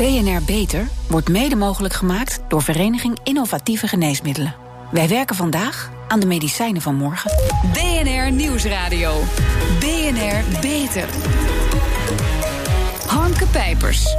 BNR Beter wordt mede mogelijk gemaakt door Vereniging Innovatieve Geneesmiddelen. Wij werken vandaag aan de medicijnen van morgen. BNR Nieuwsradio. BNR Beter. Hanke Pijpers.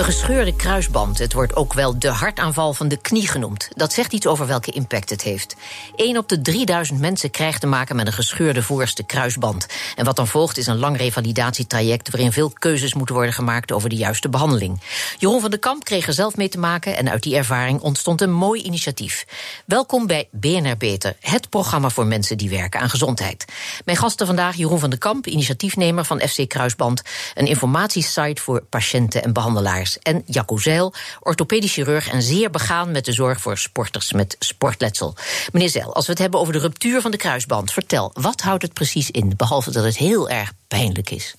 Een gescheurde kruisband, het wordt ook wel de hartaanval van de knie genoemd. Dat zegt iets over welke impact het heeft. 1 op de 3000 mensen krijgt te maken met een gescheurde voorste kruisband. En wat dan volgt is een lang revalidatietraject... waarin veel keuzes moeten worden gemaakt over de juiste behandeling. Jeroen van der Kamp kreeg er zelf mee te maken... en uit die ervaring ontstond een mooi initiatief. Welkom bij BNR Beter, het programma voor mensen die werken aan gezondheid. Mijn gasten vandaag Jeroen van der Kamp, initiatiefnemer van FC Kruisband... een informatiesite voor patiënten en behandelaars en Jacco Zeil, orthopedisch chirurg en zeer begaan met de zorg voor sporters met sportletsel. Meneer Zeil, als we het hebben over de ruptuur van de kruisband, vertel, wat houdt het precies in, behalve dat het heel erg pijnlijk is?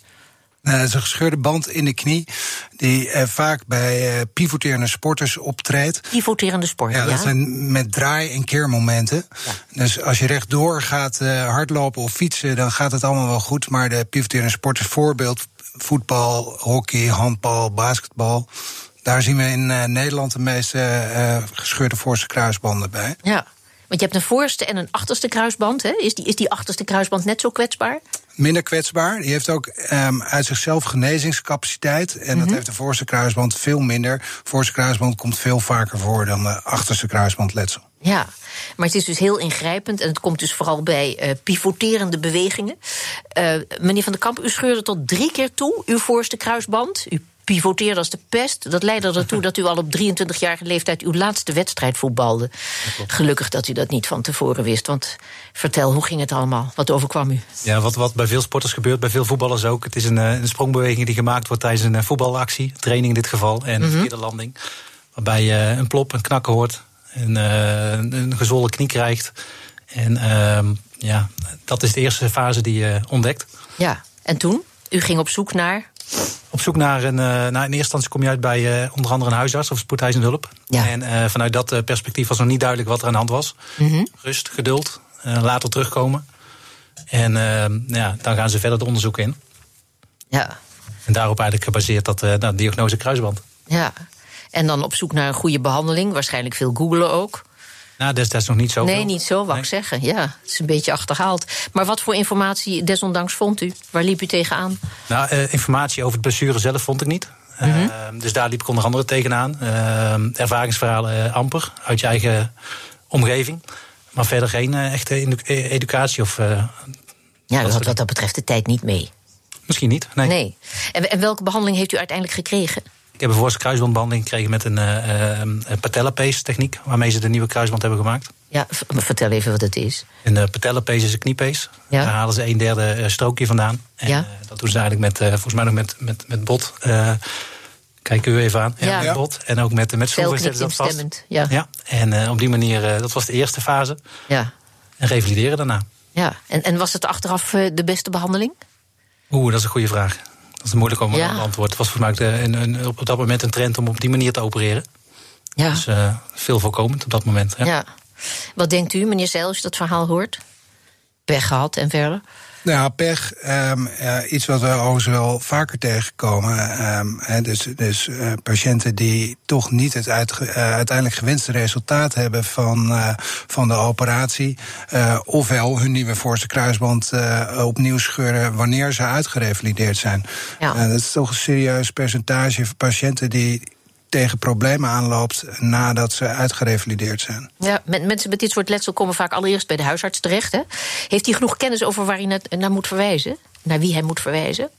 Nou, dat is een gescheurde band in de knie, die eh, vaak bij eh, pivoterende sporters optreedt. Pivoterende sporten, ja? Ja, dat zijn met draai- en keermomenten. Ja. Dus als je rechtdoor gaat uh, hardlopen of fietsen, dan gaat het allemaal wel goed. Maar de pivoterende sporters, voorbeeld voetbal, hockey, handbal, basketbal. Daar zien we in uh, Nederland de meeste uh, gescheurde voorste kruisbanden bij. Ja, want je hebt een voorste en een achterste kruisband. Hè? Is, die, is die achterste kruisband net zo kwetsbaar? Minder kwetsbaar. Die heeft ook um, uit zichzelf genezingscapaciteit. En mm -hmm. dat heeft de voorste kruisband veel minder. De voorste kruisband komt veel vaker voor dan de achterste kruisbandletsel. Ja, maar het is dus heel ingrijpend en het komt dus vooral bij uh, pivoterende bewegingen. Uh, meneer Van der Kamp, u scheurde tot drie keer toe uw voorste kruisband. U pivoteerde als de pest. Dat leidde ertoe dat u al op 23-jarige leeftijd uw laatste wedstrijd voetbalde. Gelukkig dat u dat niet van tevoren wist. Want vertel, hoe ging het allemaal? Wat overkwam u? Ja, wat, wat bij veel sporters gebeurt, bij veel voetballers ook. Het is een, een sprongbeweging die gemaakt wordt tijdens een voetbalactie. Training in dit geval. En een -hmm. verkeerde landing. Waarbij je een plop, een knakken hoort. En uh, een gezwollen knie krijgt. En uh, ja, dat is de eerste fase die je ontdekt. Ja, en toen? U ging op zoek naar? Op zoek naar een. Nou, in eerste instantie kom je uit bij uh, onder andere een huisarts of spoedeisende hulp. Ja. En uh, vanuit dat perspectief was nog niet duidelijk wat er aan de hand was. Mm -hmm. Rust, geduld, later terugkomen. En ja, dan gaan ze verder het onderzoek in. Ja. En daarop eigenlijk gebaseerd dat nou, diagnose kruisband. Ja. En dan op zoek naar een goede behandeling. Waarschijnlijk veel googelen ook. Nou, destijds nog niet zo. Nee, niet zo, wou ik zeggen. Ja, het is een beetje achterhaald. Maar wat voor informatie desondanks vond u? Waar liep u tegenaan? Nou, uh, informatie over het blessure zelf vond ik niet. -hmm. uh, dus daar liep ik onder andere tegenaan. Uh, ervaringsverhalen amper uit je eigen omgeving. Maar verder geen echte educatie of. ja, dat had wat dat betreft de tijd niet mee. Misschien niet. Nee. nee. En, en welke behandeling heeft u uiteindelijk gekregen? Ik heb een voorste kruisbandbehandeling gekregen met een, uh, een patellapace techniek, waarmee ze de nieuwe kruisband hebben gemaakt. Ja, vertel even wat het is. Een uh, patellapace is een kniepace. Ja. Daar halen ze een derde strookje vandaan. En ja. dat doen ze eigenlijk met, volgens mij nog met, met, met bot. Kijk u even aan. Ja. Met bot. En ook met, met schroeven zetten dat vast. Ja. ja. En op die manier, dat was de eerste fase. Ja. En revalideren daarna. Ja. En, en was het achteraf de beste behandeling? Oeh, dat is een goede vraag. Dat is moeilijk om ja. te antwoorden. Het was volgens mij een, een, op dat moment een trend om op die manier te opereren. Ja. Dus uh, veel voorkomend op dat moment. Ja. ja. Wat denkt u, meneer Zeil, als je dat verhaal hoort? Pech gehad en verder? Nou, pech, um, uh, iets wat we overigens wel vaker tegenkomen. Um, he, dus dus uh, patiënten die toch niet het uh, uiteindelijk gewenste resultaat hebben van, van de operatie. ofwel hun nieuwe voorste kruisband opnieuw scheuren wanneer ze uitgerevalideerd zijn. Ja. dat is toch een serieus percentage van patiënten die tegen problemen aanloopt nadat ze uitgerevalideerd zijn. Ja, mensen met dit soort letsel komen vaak allereerst bij de huisarts terecht. Hè? Heeft hij genoeg kennis over waar hij naar moet verwijzen? Naar wie hij moet verwijzen?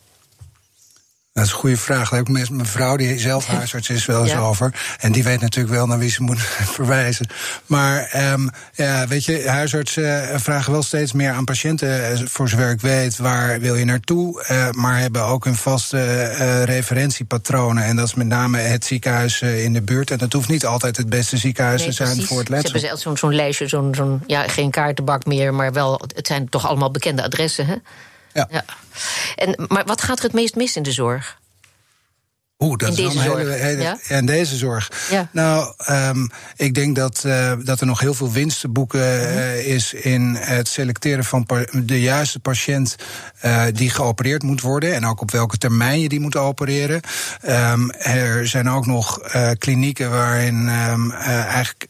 Dat is een goede vraag. Daar heb ik met mijn vrouw, die zelf huisarts is, wel eens Ja. over. En die weet natuurlijk wel naar wie ze moet verwijzen. Maar um, ja, weet je, huisartsen uh, vragen wel steeds meer aan patiënten, uh, voor zover ik weet, waar wil je naartoe? Uh, maar hebben ook een vaste referentiepatronen. En dat is met name het ziekenhuis in de buurt. En dat hoeft niet altijd het beste ziekenhuis Nee, te zijn precies. voor het Ze letsel. hebben zelfs zo'n zo'n lijstje, zo'n, zo'n, ja, geen kaartenbak meer, maar wel, het zijn toch allemaal bekende adressen, hè? Ja. En, maar wat gaat er het meest mis in de zorg? Oeh, dat in is deze een zorg. hele, hele Ja? en deze zorg. Ja. Nou, ehm, ik denk dat, eh, dat er nog heel veel winst te boeken Mhm. eh, is in het selecteren van de juiste patiënt eh, die geopereerd moet worden. En ook op welke termijn je die moet opereren. Ehm, er zijn ook nog klinieken waarin ehm, eh, eigenlijk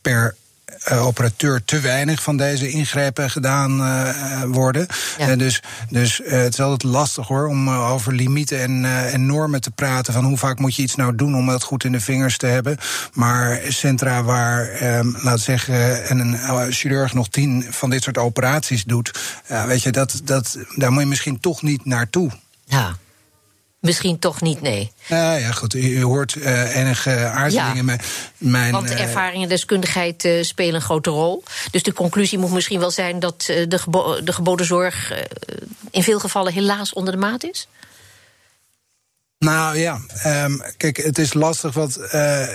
per eh, operateur te weinig van deze ingrepen gedaan eh, worden. Ja. Eh, dus dus het is altijd lastig hoor om over limieten en, en normen te praten. Van hoe vaak moet je iets nou doen om dat goed in de vingers te hebben. Maar centra waar, ehm, we zeggen, en een eh, chirurg nog tien van dit soort operaties doet. Weet je, dat, dat, daar moet je misschien toch niet naartoe. Ja. Misschien toch niet, nee. Nou ja, goed, u, hoort eh, enige aarzelingen. Ja. Mijn, mijn, Want eh, ervaring en deskundigheid eh, spelen een grote rol. Dus de conclusie moet misschien wel zijn dat de, gebo- de geboden zorg in veel gevallen helaas onder de maat is. Nou ja, ehm, kijk, het is lastig wat eh,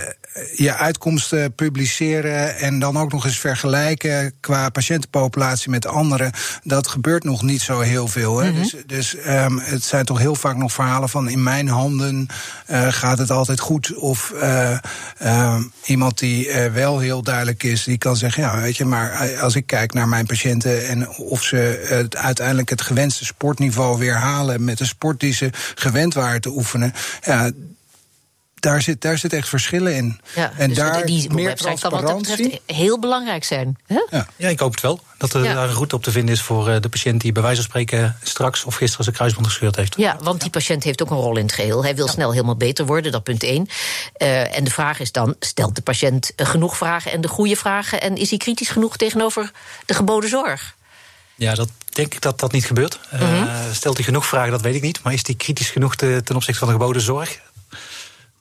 je uitkomsten publiceren en dan ook nog eens vergelijken qua patiëntenpopulatie met anderen. Dat gebeurt nog niet zo heel veel. Hè? Dus, dus ehm, het zijn toch heel vaak nog verhalen van in mijn handen eh, gaat het altijd goed. Of eh, iemand die eh, wel heel duidelijk is, die kan zeggen, ja, weet je, maar eh, als ik kijk naar mijn patiënten en of ze het, uiteindelijk het gewenste sportniveau weer halen met de sport die ze gewend waren te oefenen. Ja, daar zit, daar zit echt verschillen in. Ja, en dus daar die meer website kan wat dat betreft heel belangrijk zijn. Hè? Ja. Ja, ik hoop het wel. Dat er Ja. daar een route op te vinden is voor eh, de patiënt die bij wijze van spreken straks of gisteren zijn kruisband gescheurd heeft. Ja, want die patiënt heeft ook een rol in het geheel. Hij wil snel helemaal beter worden, dat punt één. Eh, en de vraag is dan, stelt de patiënt eh, genoeg vragen en de goede vragen... en is hij kritisch genoeg tegenover de geboden zorg? Ja, dat denk ik dat dat niet gebeurt. Eh, Mhm. stelt hij genoeg vragen, dat weet ik niet. Maar is hij kritisch genoeg te- ten opzichte van de geboden zorg?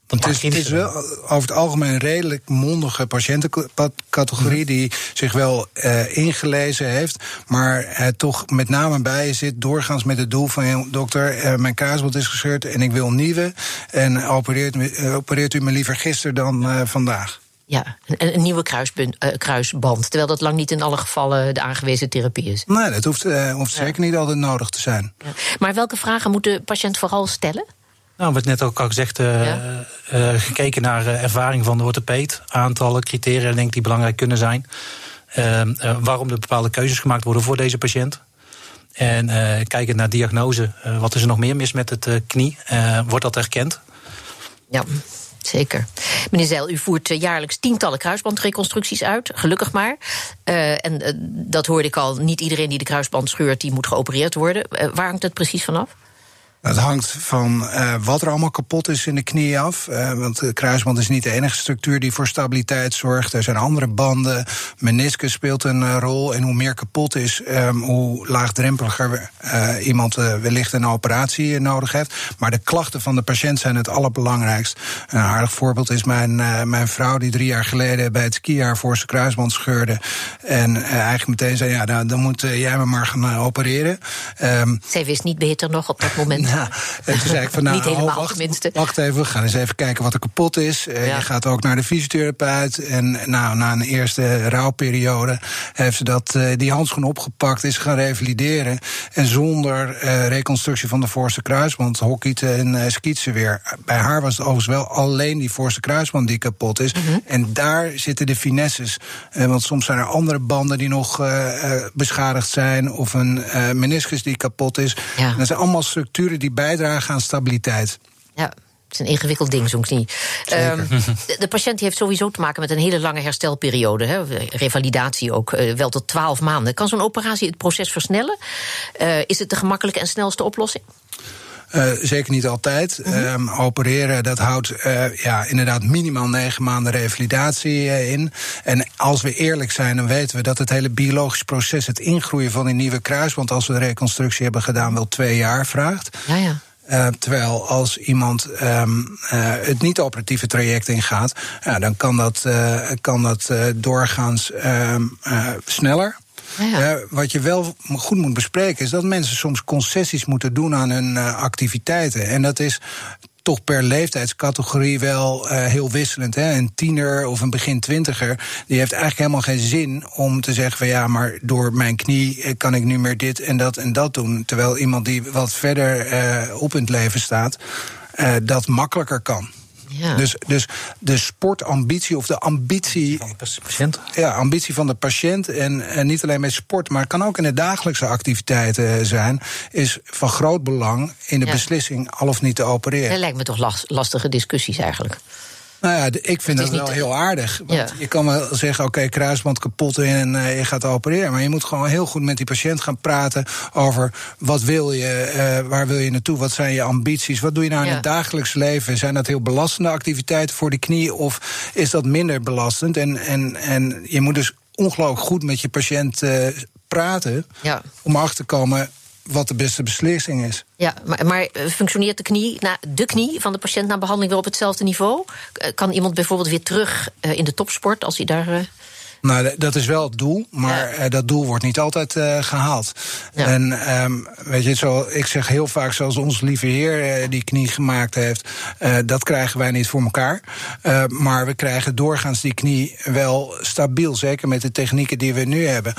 Dan Het is, het is wel over het algemeen een redelijk mondige patiëntencategorie die zich wel eh, ingelezen heeft, maar het toch met name bij je zit doorgaans met het doel van "Joh, dokter, eh, mijn kruisband is gescheurd en ik wil een nieuwe en opereert, eh, opereert u me liever gisteren dan eh, vandaag. Ja, een, een nieuwe kruisbund, eh, kruisband. Terwijl dat lang niet in alle gevallen de aangewezen therapie is. Nee, dat hoeft, eh, hoeft zeker niet altijd nodig te zijn. Ja. Maar welke vragen moet de patiënt vooral stellen? Nou, werd net ook al gezegd, eh, Ja. eh, gekeken naar eh, ervaring van de orthopeed. Aantallen, criteria, denk ik, die belangrijk kunnen zijn. Eh, eh, waarom er bepaalde keuzes gemaakt worden voor deze patiënt. En kijken naar diagnose. Wat is er nog meer mis met het knie? Wordt dat erkend? Ja, zeker. Meneer Zeil, u voert jaarlijks tientallen kruisbandreconstructies uit. Gelukkig maar. En dat hoorde ik al. Niet iedereen die de kruisband scheurt, die moet geopereerd worden. Waar hangt het precies vanaf? Het hangt van eh, wat er allemaal kapot is in de knie af. Eh, want de kruisband is niet de enige structuur die voor stabiliteit zorgt. Er zijn andere banden. Meniscus speelt een eh, rol. En hoe meer kapot is, ehm, hoe laagdrempeliger iemand wellicht een operatie nodig heeft. Maar de klachten van de patiënt zijn het allerbelangrijkst. Een aardig voorbeeld is mijn, mijn vrouw die drie jaar geleden bij het skiën haar voorste kruisband scheurde. En eigenlijk meteen zei: Ja, dan, dan moet jij me maar gaan opereren. Ehm, Zij wist niet beter nog op dat moment. ja, het is eigenlijk van nou, Niet helemaal, oh, wacht, tenminste. wacht even, we gaan eens even kijken wat er kapot is. Eh, Ja. Je gaat ook naar de fysiotherapeut. En nou, na een eerste rouwperiode heeft ze dat, eh, die handschoen opgepakt, is gaan revalideren. En zonder eh, reconstructie van de voorste kruisband hockeyt en uh, skiet ze weer. Bij haar was het overigens wel alleen die voorste kruisband die kapot is. Mhm. En daar zitten de finesses. Want soms zijn er andere banden die nog beschadigd zijn. Of een meniscus die kapot is. Ja. Dat zijn allemaal structuren die bijdragen aan stabiliteit. Ja, het is een ingewikkeld ding, zo'n knie. Ehm, de, de patiënt heeft sowieso te maken met een hele lange herstelperiode. Hè, revalidatie ook, eh, wel tot twaalf maanden. Kan zo'n operatie het proces versnellen? Eh, is het de gemakkelijke en snelste oplossing? Uh, zeker niet altijd. Mm -hmm. um, opereren, dat houdt uh, ja, inderdaad minimaal negen maanden revalidatie uh, in. En als we eerlijk zijn, dan weten we dat het hele biologisch proces, het ingroeien van die nieuwe kruisband, als we de reconstructie hebben gedaan, wel twee jaar vraagt. Ja, ja. Uh, terwijl als iemand um, uh, het niet-operatieve traject ingaat, ja, dan kan dat, uh, kan dat doorgaans sneller. Ja. Uh, wat je wel goed moet bespreken is dat mensen soms concessies moeten doen aan hun uh, activiteiten. En dat is toch per leeftijdscategorie wel uh, heel wisselend. Hè? Een tiener of een begin twintiger, die heeft eigenlijk helemaal geen zin om te zeggen van ja, maar door mijn knie kan ik nu meer dit en dat en dat doen. Terwijl iemand die wat verder op in het leven staat, dat makkelijker kan. Ja. Dus, dus de sportambitie of de ambitie. Van de patiënt. Ja, ambitie van de patiënt. En, en niet alleen met sport, maar het kan ook in de dagelijkse activiteiten zijn. Is van groot belang in de beslissing al of niet te opereren. Dat lijkt me toch lastige discussies eigenlijk. Nou ja, ik vind dat wel heel aardig. Want Je kan wel zeggen, oké, kruisband kapot en uh, je gaat opereren. Maar je moet gewoon heel goed met die patiënt gaan praten over wat wil je, uh, waar wil je naartoe, wat zijn je ambities, wat doe je nou in het dagelijks leven? Zijn dat heel belastende activiteiten voor die knie of is dat minder belastend? En, en, en je moet dus ongelooflijk goed met je patiënt uh, praten ja. om achter te komen wat de beste beslissing is. Ja, maar, maar eh, functioneert de knie, de knie van de patiënt na behandeling weer op hetzelfde niveau? Eh, kan iemand bijvoorbeeld weer terug eh, in de topsport als hij daar. Nou, dat is wel het doel, maar ja. dat doel wordt niet altijd uh, gehaald. Ja. En um, weet je, zo, ik zeg heel vaak, zoals onze lieve Heer uh, die knie gemaakt heeft, uh, dat krijgen wij niet voor elkaar. maar we krijgen doorgaans die knie wel stabiel, zeker met de technieken die we nu hebben.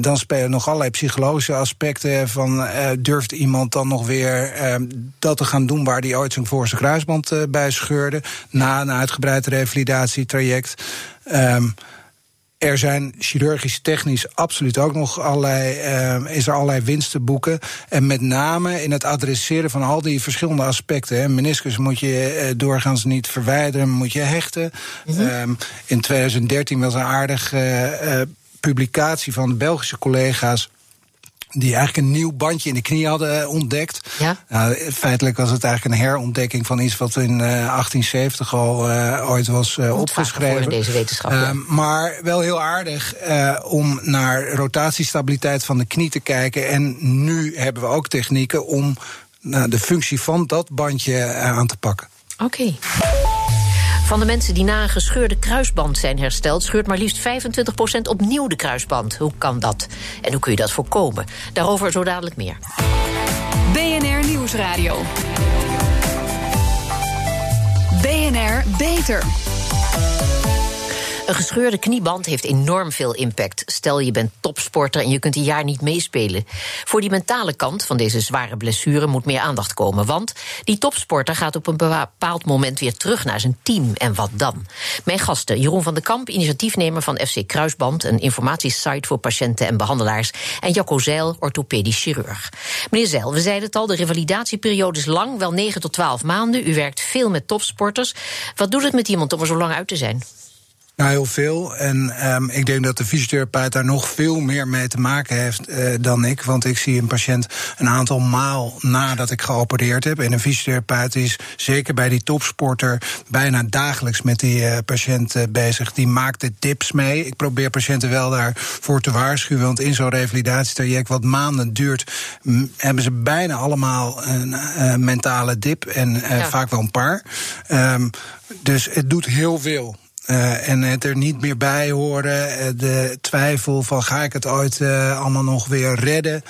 dan spelen nog allerlei psychologische aspecten van durft iemand dan nog weer dat te gaan doen waar die ooit zijn voorste kruisband bij scheurde, na een uitgebreid revalidatietraject. Um, er zijn chirurgisch technisch absoluut ook nog allerlei, uh, is er allerlei winst te boeken. En met name in het adresseren van al die verschillende aspecten. Hè. Meniscus moet je uh, doorgaans niet verwijderen, moet je hechten. Mm -hmm. um, in 2013 was een aardige uh, publicatie van de Belgische collega's die eigenlijk een nieuw bandje in de knie hadden ontdekt. Ja? Nou, feitelijk was het eigenlijk een herontdekking van iets wat in uh, 1870 al uh, ooit was uh, opgeschreven. Deze wetenschap, ja. Maar wel heel aardig om naar rotatiestabiliteit van de knie te kijken. En nu hebben we ook technieken om de functie van dat bandje aan te pakken. Oké. Van de mensen die na een gescheurde kruisband zijn hersteld, scheurt maar liefst 25% opnieuw de kruisband. Hoe kan dat? En hoe kun je dat voorkomen? Daarover zo dadelijk meer. BNR Nieuwsradio. BNR Beter. Een gescheurde knieband heeft enorm veel impact. Stel je bent topsporter en je kunt een jaar niet meespelen. Voor die mentale kant van deze zware blessure moet meer aandacht komen. Want die topsporter gaat op een bepaald moment weer terug naar zijn team. En wat dan? Mijn gasten, Jeroen van den Kamp, initiatiefnemer van FC Kruisband, een informatiesite voor patiënten en behandelaars. En Jacco Zeil, orthopedisch chirurg. Meneer Zeil, we zeiden het al, de revalidatieperiode is lang, wel 9 tot 12 maanden. U werkt veel met topsporters. Wat doet het met iemand om er zo lang uit te zijn? Nou, heel veel. En um, ik denk dat de fysiotherapeut daar nog veel meer mee te maken heeft uh, dan ik. Want ik zie een patiënt een aantal maal nadat ik geopereerd heb. En een fysiotherapeut is zeker bij die topsporter bijna dagelijks met die uh, patiënt uh, bezig. Die maakt de tips mee. Ik probeer patiënten wel daarvoor te waarschuwen. Want in zo'n revalidatietraject wat maanden duurt, hebben ze bijna allemaal een mentale dip. En ja. vaak wel een paar. Um, dus het doet heel veel. Uh, en het er niet meer bij horen, uh, de twijfel van ga ik het ooit uh, allemaal nog weer redden,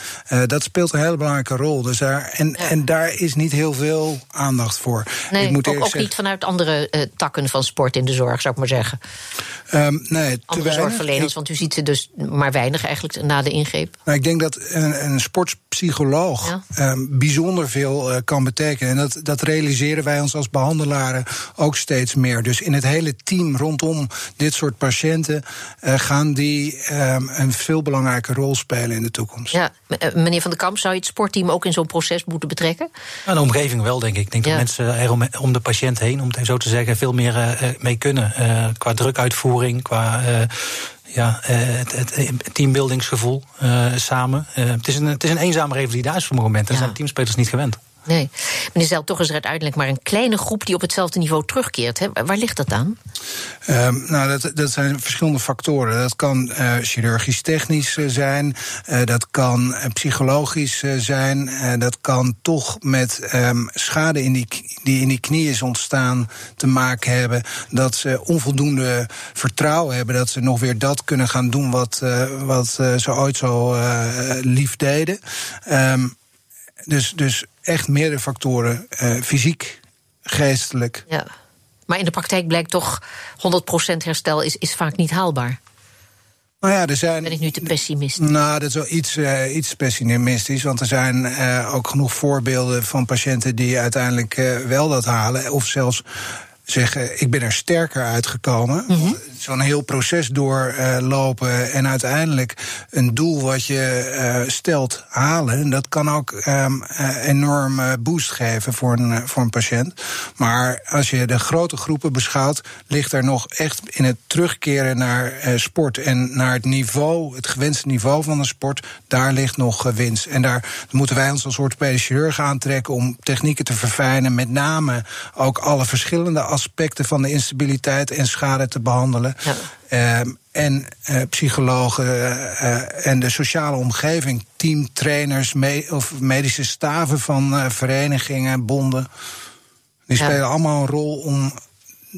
dat speelt een hele belangrijke rol. Dus daar, en, ja. en daar is niet heel veel aandacht voor. Nee, ik moet ook, ook zeggen, niet vanuit andere takken van sport in de zorg, zou ik maar zeggen. Um, nee, te andere zorgverleners, want u ziet ze dus maar weinig eigenlijk na de ingreep. Nou, ik denk dat een, een sportpsycholoog ja. um, bijzonder veel kan betekenen. En dat, dat realiseren wij ons als behandelaren ook steeds meer. Dus in het hele team rondom dit soort patiënten uh, gaan die um, een veel belangrijke rol spelen in de toekomst. Ja, meneer Van der Kamp, zou je het sportteam ook in zo'n proces moeten betrekken? Nou, de omgeving wel, denk ik. Ik denk ja. dat mensen er om, om, de patiënt heen, om het zo te zeggen, veel meer uh, mee kunnen. Uh, qua qua ja, het, het teambuildingsgevoel samen. het, is een, het is een eenzame revalidatie voor momenten. Daar ja. zijn teamspelers niet gewend. Nee. Meneer Zel, toch is er uiteindelijk maar een kleine groep die op hetzelfde niveau terugkeert. Hè? Waar ligt dat aan? Um, nou, dat, dat zijn verschillende factoren. Dat kan uh, chirurgisch-technisch uh, zijn, uh, dat kan psychologisch zijn, dat kan toch met um, schade in die, die in die knie is ontstaan te maken hebben. Dat ze onvoldoende vertrouwen hebben dat ze nog weer dat kunnen gaan doen wat, wat ze ooit zo lief deden. Um, dus, dus echt meerdere factoren. Uh, fysiek, geestelijk. Ja. Maar in de praktijk blijkt toch 100% herstel is, is vaak niet haalbaar. Nou ja, er zijn. Ben ik nu te pessimistisch? Nou, dat is wel iets, uh, iets pessimistisch. Want er zijn uh, ook genoeg voorbeelden van patiënten die uiteindelijk wel dat halen. Of zelfs zeggen: Ik ben er sterker uitgekomen. Mm -hmm. Zo'n heel proces doorlopen en uiteindelijk een doel wat je uh, stelt halen. En dat kan ook um, enorm boost geven voor een, voor een patiënt. Maar als je de grote groepen beschouwt, ligt er nog echt in het terugkeren naar sport en naar het niveau, het gewenste niveau van de sport, daar ligt nog winst. En daar moeten wij ons als orthopedisch chirurg aantrekken om technieken te verfijnen, met name ook alle verschillende aspecten van de instabiliteit en schade te behandelen. Ja. Um, en uh, psychologen uh, en de sociale omgeving, teamtrainers me of medische staven van uh, verenigingen, bonden. Die ja. spelen allemaal een rol om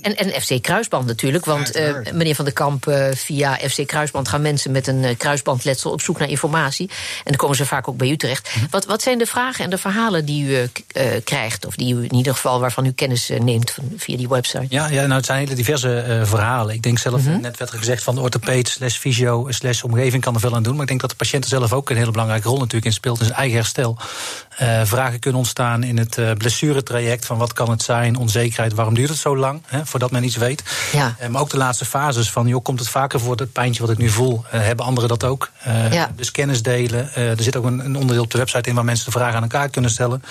en, en FC Kruisband natuurlijk, want uh, meneer Van der Kamp, uh, via FC Kruisband gaan mensen met een uh, kruisbandletsel op zoek naar informatie. En dan komen ze vaak ook bij u terecht. -hmm. wat, wat zijn de vragen en de verhalen die u krijgt, of die u in ieder geval waarvan u kennis neemt van, via die website? Ja, ja, nou het zijn hele diverse verhalen. Ik denk zelf, -hmm. net werd er gezegd van de orthopeed slash fysio slash omgeving kan er veel aan doen. Maar ik denk dat de patiënt er zelf ook een hele belangrijke rol natuurlijk in speelt in zijn eigen herstel. vragen kunnen ontstaan in het blessuretraject van wat kan het zijn, onzekerheid, waarom duurt het zo lang? Hè, voordat men iets weet. Ja. Uh, maar ook de laatste fases van, joh, komt het vaker voor het pijntje wat ik nu voel? Uh, hebben anderen dat ook? Ja. Dus kennis delen. er zit ook een, een, onderdeel op de website in waar mensen de vragen aan elkaar kunnen stellen.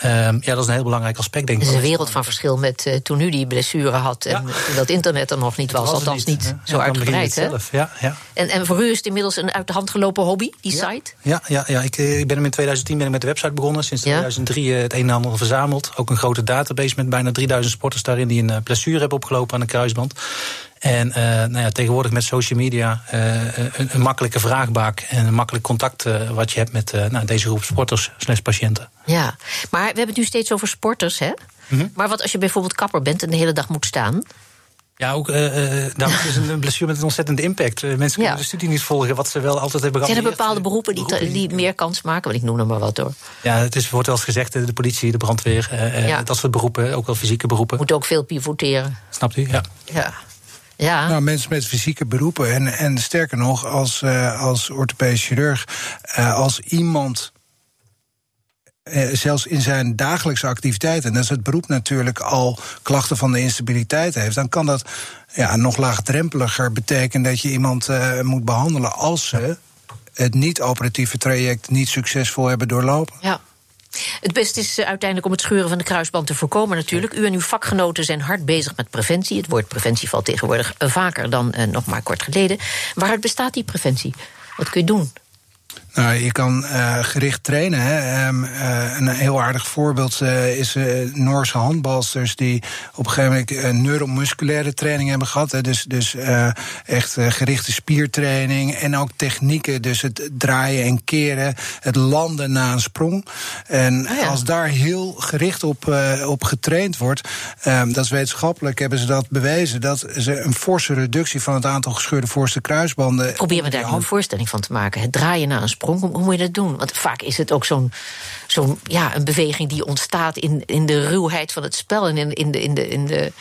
ja, dat is een heel belangrijk aspect, denk ik. Het is een wereld van verschil met toen u die blessure had en ja. dat internet er nog niet was. was althans niet, niet zo uitgebreid. Hè? Ja, ja. En, en voor u is het inmiddels een uit de hand gelopen hobby, die ja. site? Ja, ja, ja. Ik, ik ben hem in 2010 ben ik met de website begonnen. Sinds 2003 het een en ander verzameld. Ook een grote database met bijna 3000 sporters daarin die een blessure hebben opgelopen aan de kruisband. En uh, nou ja, tegenwoordig met social media uh, een, een, makkelijke vraagbaak en een makkelijk contact uh, wat je hebt met nou, deze groep sporters slash patiënten. Ja, maar we hebben het nu steeds over sporters, hè? Mm -hmm. Maar wat als je bijvoorbeeld kapper bent en de hele dag moet staan? Ja, ook uh, nou, het is een blessure met een ontzettende impact. Uh, mensen kunnen ja. de studie niet volgen, wat ze wel altijd hebben gehad. Zijn er bepaalde beroepen die, beroepen die, die meer kans maken? Want ik noem er maar wat hoor. Ja, het is, wordt wel eens gezegd, de politie, de brandweer, uh, ja. dat soort beroepen, ook wel fysieke beroepen. Moet ook veel pivoteren. Snapt u? Ja. Ja. Ja. Nou, mensen met fysieke beroepen. En, en sterker nog, als, uh, als orthopedisch chirurg, uh, als iemand. Uh, zelfs in zijn dagelijkse activiteiten, en is het beroep natuurlijk al klachten van de instabiliteit heeft, dan kan dat ja, nog laagdrempeliger betekenen dat je iemand moet behandelen als ze het niet-operatieve traject niet succesvol hebben doorlopen. Ja. Het beste is uiteindelijk om het scheuren van de kruisband te voorkomen natuurlijk. U en uw vakgenoten zijn hard bezig met preventie. Het woord preventie valt tegenwoordig vaker dan uh, nog maar kort geleden. Waaruit bestaat die preventie? Wat kun je doen? Nou, je kan uh, gericht trainen. Hè. Um, uh, een heel aardig voorbeeld uh, is Noorse handbalsters die op een gegeven moment neuromusculaire training hebben gehad. Hè. Dus, dus echt gerichte spiertraining en ook technieken. Dus het draaien en keren, het landen na een sprong. En oh ja. als daar heel gericht op, op getraind wordt, um, dat is wetenschappelijk, hebben ze dat bewezen, dat ze een forse reductie van het aantal gescheurde voorste kruisbanden. Probeer me daar een voorstelling van te maken. Het draaien na een sprong. Hoe, hoe, moet je dat doen? Want vaak is het ook zo'n zo'n ja, een beweging die ontstaat in, in de ruwheid van het spel en in, in, de, in, de, in, de,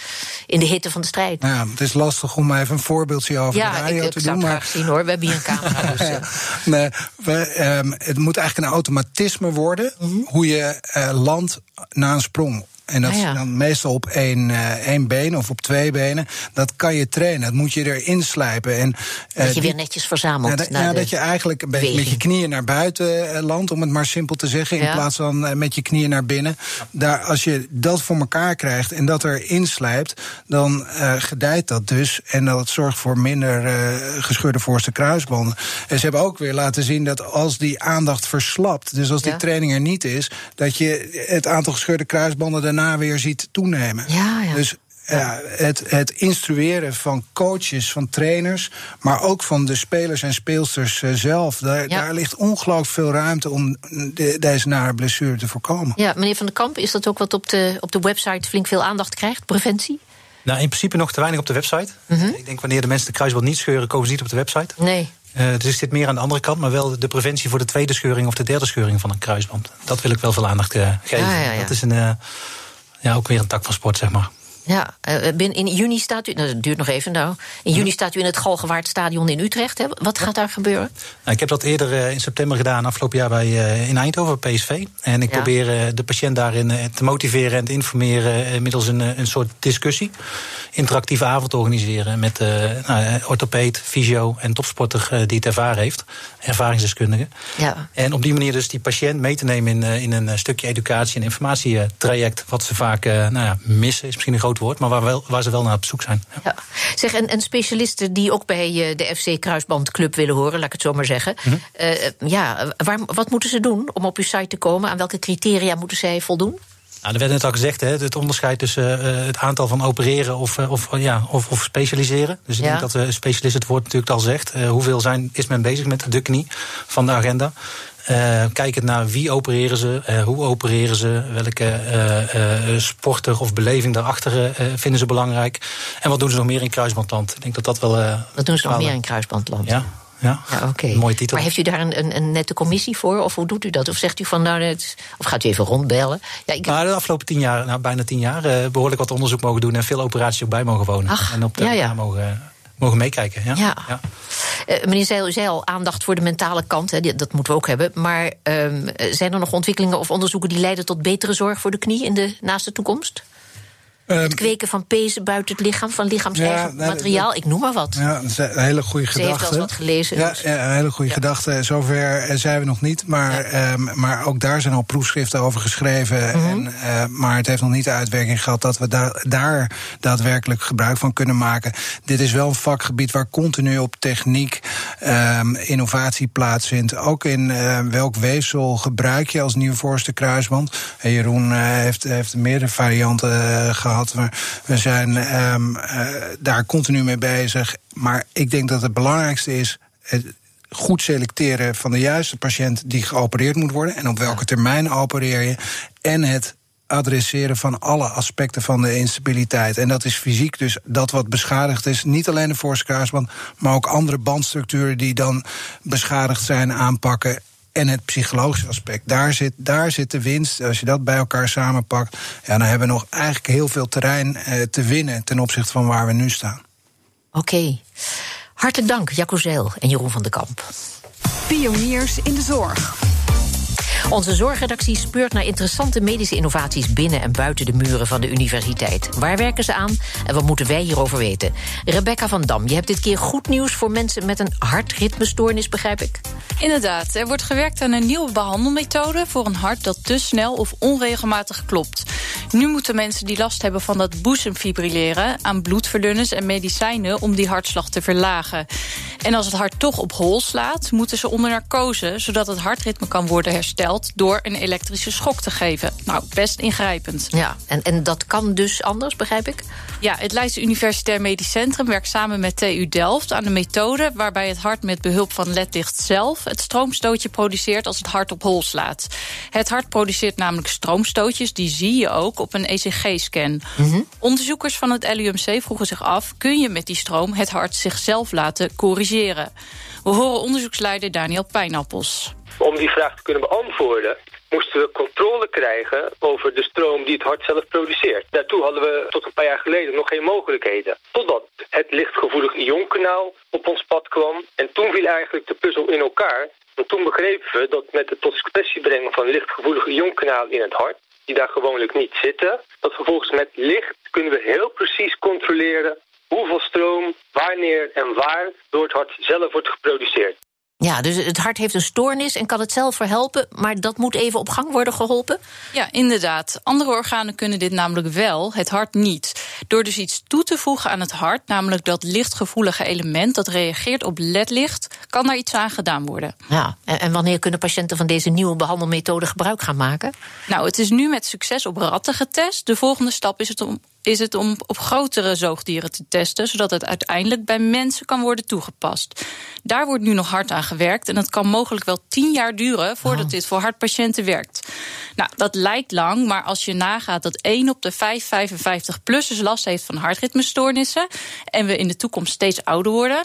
in de hitte van de strijd. Nou ja, het is lastig om even een voorbeeldje over ja, de radio ik, te ik doen. Ja, maar graag zien hoor. We hebben hier een camera. Dus, uh. nee, we, um, het moet eigenlijk een automatisme worden mm -hmm. hoe je uh, landt na een sprong. En dat ah, ja. is dan meestal op één, uh, één been of op twee benen. Dat kan je trainen. Dat moet je erin slijpen. En, uh, dat je weer netjes verzamelt. Ja, dat, ja, dat je eigenlijk een beetje met je knieën naar buiten uh, landt, om het maar simpel te zeggen. In plaats van met je knieën naar binnen. Daar, als je dat voor elkaar krijgt en dat erin slijpt, dan gedijt dat dus. En dat zorgt voor minder gescheurde voorste kruisbanden. En ze hebben ook weer laten zien dat als die aandacht verslapt, dus als die training er niet is, dat je het aantal gescheurde kruisbanden daarna weer ziet toenemen. Ja, ja. Dus ja, het, het instrueren van coaches, van trainers, maar ook van de spelers en speelsters uh, zelf. Daar, ja. daar, ligt ongelooflijk veel ruimte om de, deze nare blessure te voorkomen. Ja, meneer Van der Kamp, is dat ook wat op de, op de website flink veel aandacht krijgt? Preventie? Nou, in principe nog te weinig op de website. Mm -hmm. Ik denk wanneer de mensen de kruisband niet scheuren, komen ze niet op de website. Nee. Uh, dus zit meer aan de andere kant, maar wel de preventie voor de tweede scheuring of de derde scheuring van een kruisband. Dat wil ik wel veel aandacht uh, geven. Ja, ja, ja. Dat is een. Uh, ja, ook weer een tak van sport, zeg maar. Ja, in juni staat u, nou, dat duurt nog even nou. In juni staat u in het Galgenwaardstadion in Utrecht. Hè? Wat gaat daar gebeuren? Nou, ik heb dat eerder in september gedaan, afgelopen jaar bij, in Eindhoven, PSV. En ik probeer de patiënt daarin te motiveren en te informeren middels een, een soort discussie. Interactieve avond organiseren met nou, orthopeed, fysio en topsporter die het ervaren heeft. Ervaringsdeskundige. Ja. En op die manier dus die patiënt mee te nemen in, in een stukje educatie en informatietraject. Wat ze vaak nou ja, missen, is misschien een groot woord, maar waar, wel, waar ze wel naar op zoek zijn. Ja. Zeg, en, en specialisten die ook bij de FC Kruisbandclub willen horen, laat ik het zo maar zeggen. Mhm. ja, waar, wat moeten ze doen om op uw site te komen? Aan welke criteria moeten zij voldoen? Nou, er werd net al gezegd, hè, het onderscheid tussen uh, het aantal van opereren of, uh, of, ja, of, of, specialiseren. Dus ik denk dat uh, specialist het woord natuurlijk al zegt. hoeveel zijn, is men bezig met de knie van de agenda? Uh, kijkend naar wie opereren ze, uh, hoe opereren ze, welke uh, sporter of beleving daarachter vinden ze belangrijk. En wat doen ze nog meer in kruisbandland? Ik denk dat dat wel. wat doen ze nog meer in kruisbandland? Ja. Ja, ja oké. Mooie titel. Maar heeft u daar een, een, een, nette commissie voor? Of hoe doet u dat? Of zegt u van nou, het, of gaat u even rondbellen? Ja, ik... nou, de afgelopen tien jaar, nou, bijna tien jaar, behoorlijk wat onderzoek mogen doen en veel operaties ook bij mogen wonen. Ach, en op de ja, ja. mogen mogen meekijken. Ja. ja. ja. Uh, meneer Zeil, u zei al aandacht voor de mentale kant, hè, dat moeten we ook hebben. Maar uh, zijn er nog ontwikkelingen of onderzoeken die leiden tot betere zorg voor de knie in de naaste toekomst? Het ehm, kweken van pezen buiten het lichaam, van lichaams-eigen materiaal, ik noem maar wat. Ja, dat is een hele goede gedachte. Ze heeft wel wat gelezen. Ja, dus. ja, een hele goede gedachte. Zover eh, zijn we nog niet, maar, ehm, maar ook daar zijn al proefschriften over geschreven. Mhm. en, uh, maar het heeft nog niet de uitwerking gehad dat we daar, daar daadwerkelijk gebruik van kunnen maken. Dit is wel een vakgebied waar continu op techniek um, innovatie plaatsvindt. Ook in uh, welk weefsel gebruik je als nieuw voorste kruisband. En Jeroen heeft, heeft meerdere varianten gehad we, we zijn um, uh, daar continu mee bezig. Maar ik denk dat het belangrijkste is. Het, goed selecteren van de juiste patiënt die geopereerd moet worden. En op welke termijn opereer je. En het adresseren van alle aspecten van de instabiliteit. En dat is fysiek, dus dat wat beschadigd is. Niet alleen de voorste kruisband, maar ook andere bandstructuren die dan beschadigd zijn, aanpakken en het psychologische aspect. Daar zit, daar zit de winst. Als je dat bij elkaar samenpakt, ja, dan hebben we nog eigenlijk heel veel terrein eh, te winnen ten opzichte van waar we nu staan. Oké. Hartelijk dank, Jacco Zeel en Jeroen van den Kamp. Pioniers in de zorg. Onze zorgredactie speurt naar interessante medische innovaties binnen en buiten de muren van de universiteit. Waar werken ze aan en wat moeten wij hierover weten? Rebecca van Dam, je hebt dit keer goed nieuws voor mensen met een hartritmestoornis, begrijp ik? Inderdaad, er wordt gewerkt aan een nieuwe behandelmethode voor een hart dat te snel of onregelmatig klopt. Nu moeten mensen die last hebben van dat boezemfibrilleren aan bloedverdunners en medicijnen om die hartslag te verlagen. En als het hart toch op hol slaat, moeten ze onder narcose, zodat het hartritme kan worden hersteld door een elektrische schok te geven. Nou, best ingrijpend. Ja, en, en dat kan dus anders, begrijp ik? Ja, het Leids Universitair Medisch Centrum werkt samen met TU Delft aan een methode waarbij het hart met behulp van ledlicht zelf het stroomstootje produceert als het hart op hol slaat. Het hart produceert namelijk stroomstootjes, die zie je ook op een ECG-scan. Mhm. Onderzoekers van het LUMC vroegen zich af: kun je met die stroom het hart zichzelf laten corrigeren? We horen onderzoeksleider Daniel Pijnappels. Om die vraag te kunnen beantwoorden moesten we controle krijgen over de stroom die het hart zelf produceert. Daartoe hadden we tot een paar jaar geleden nog geen mogelijkheden. Totdat het lichtgevoelig ionkanaal op ons pad kwam. En toen viel eigenlijk de puzzel in elkaar. En toen begrepen we dat met het tot expressie brengen van lichtgevoelige ionkanaal in het hart, die daar gewoonlijk niet zitten, dat vervolgens met licht kunnen we heel precies controleren hoeveel stroom, wanneer en waar door het hart zelf wordt geproduceerd. Ja, dus het hart heeft een stoornis en kan het zelf verhelpen, maar dat moet even op gang worden geholpen? Ja, inderdaad. Andere organen kunnen dit namelijk wel, het hart niet. Door dus iets toe te voegen aan het hart, namelijk dat lichtgevoelige element dat reageert op ledlicht, kan daar iets aan gedaan worden. Ja, en wanneer kunnen patiënten van deze nieuwe behandelmethode gebruik gaan maken? Nou, het is nu met succes op ratten getest. De volgende stap is het om is het om op grotere zoogdieren te testen, zodat het uiteindelijk bij mensen kan worden toegepast. Daar wordt nu nog hard aan gewerkt en het kan mogelijk wel tien jaar duren voordat oh. dit voor hartpatiënten werkt. Nou, dat lijkt lang, maar als je nagaat dat 1 op de 5 55-plussers last heeft van hartritmestoornissen en we in de toekomst steeds ouder worden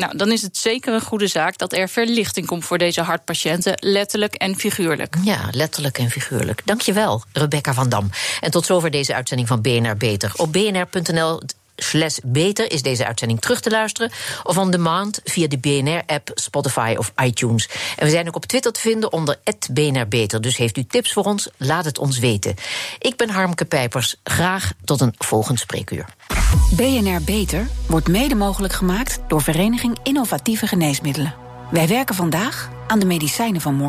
Nou, dan is het zeker een goede zaak dat er verlichting komt voor deze hartpatiënten, letterlijk en figuurlijk. Ja, letterlijk en figuurlijk. Dankjewel, Rebecca van Dam. En tot zover deze uitzending van BNR Beter. Op bnr.nl slash beter is deze uitzending terug te luisteren. Of on demand via de BNR-app, Spotify of iTunes. En we zijn ook op Twitter te vinden onder BNR Beter. Dus heeft u tips voor ons, laat het ons weten. Ik ben Harmke Pijpers. Graag tot een volgend spreekuur. BNR Beter wordt mede mogelijk gemaakt door Vereniging Innovatieve Geneesmiddelen. Wij werken vandaag aan de medicijnen van morgen.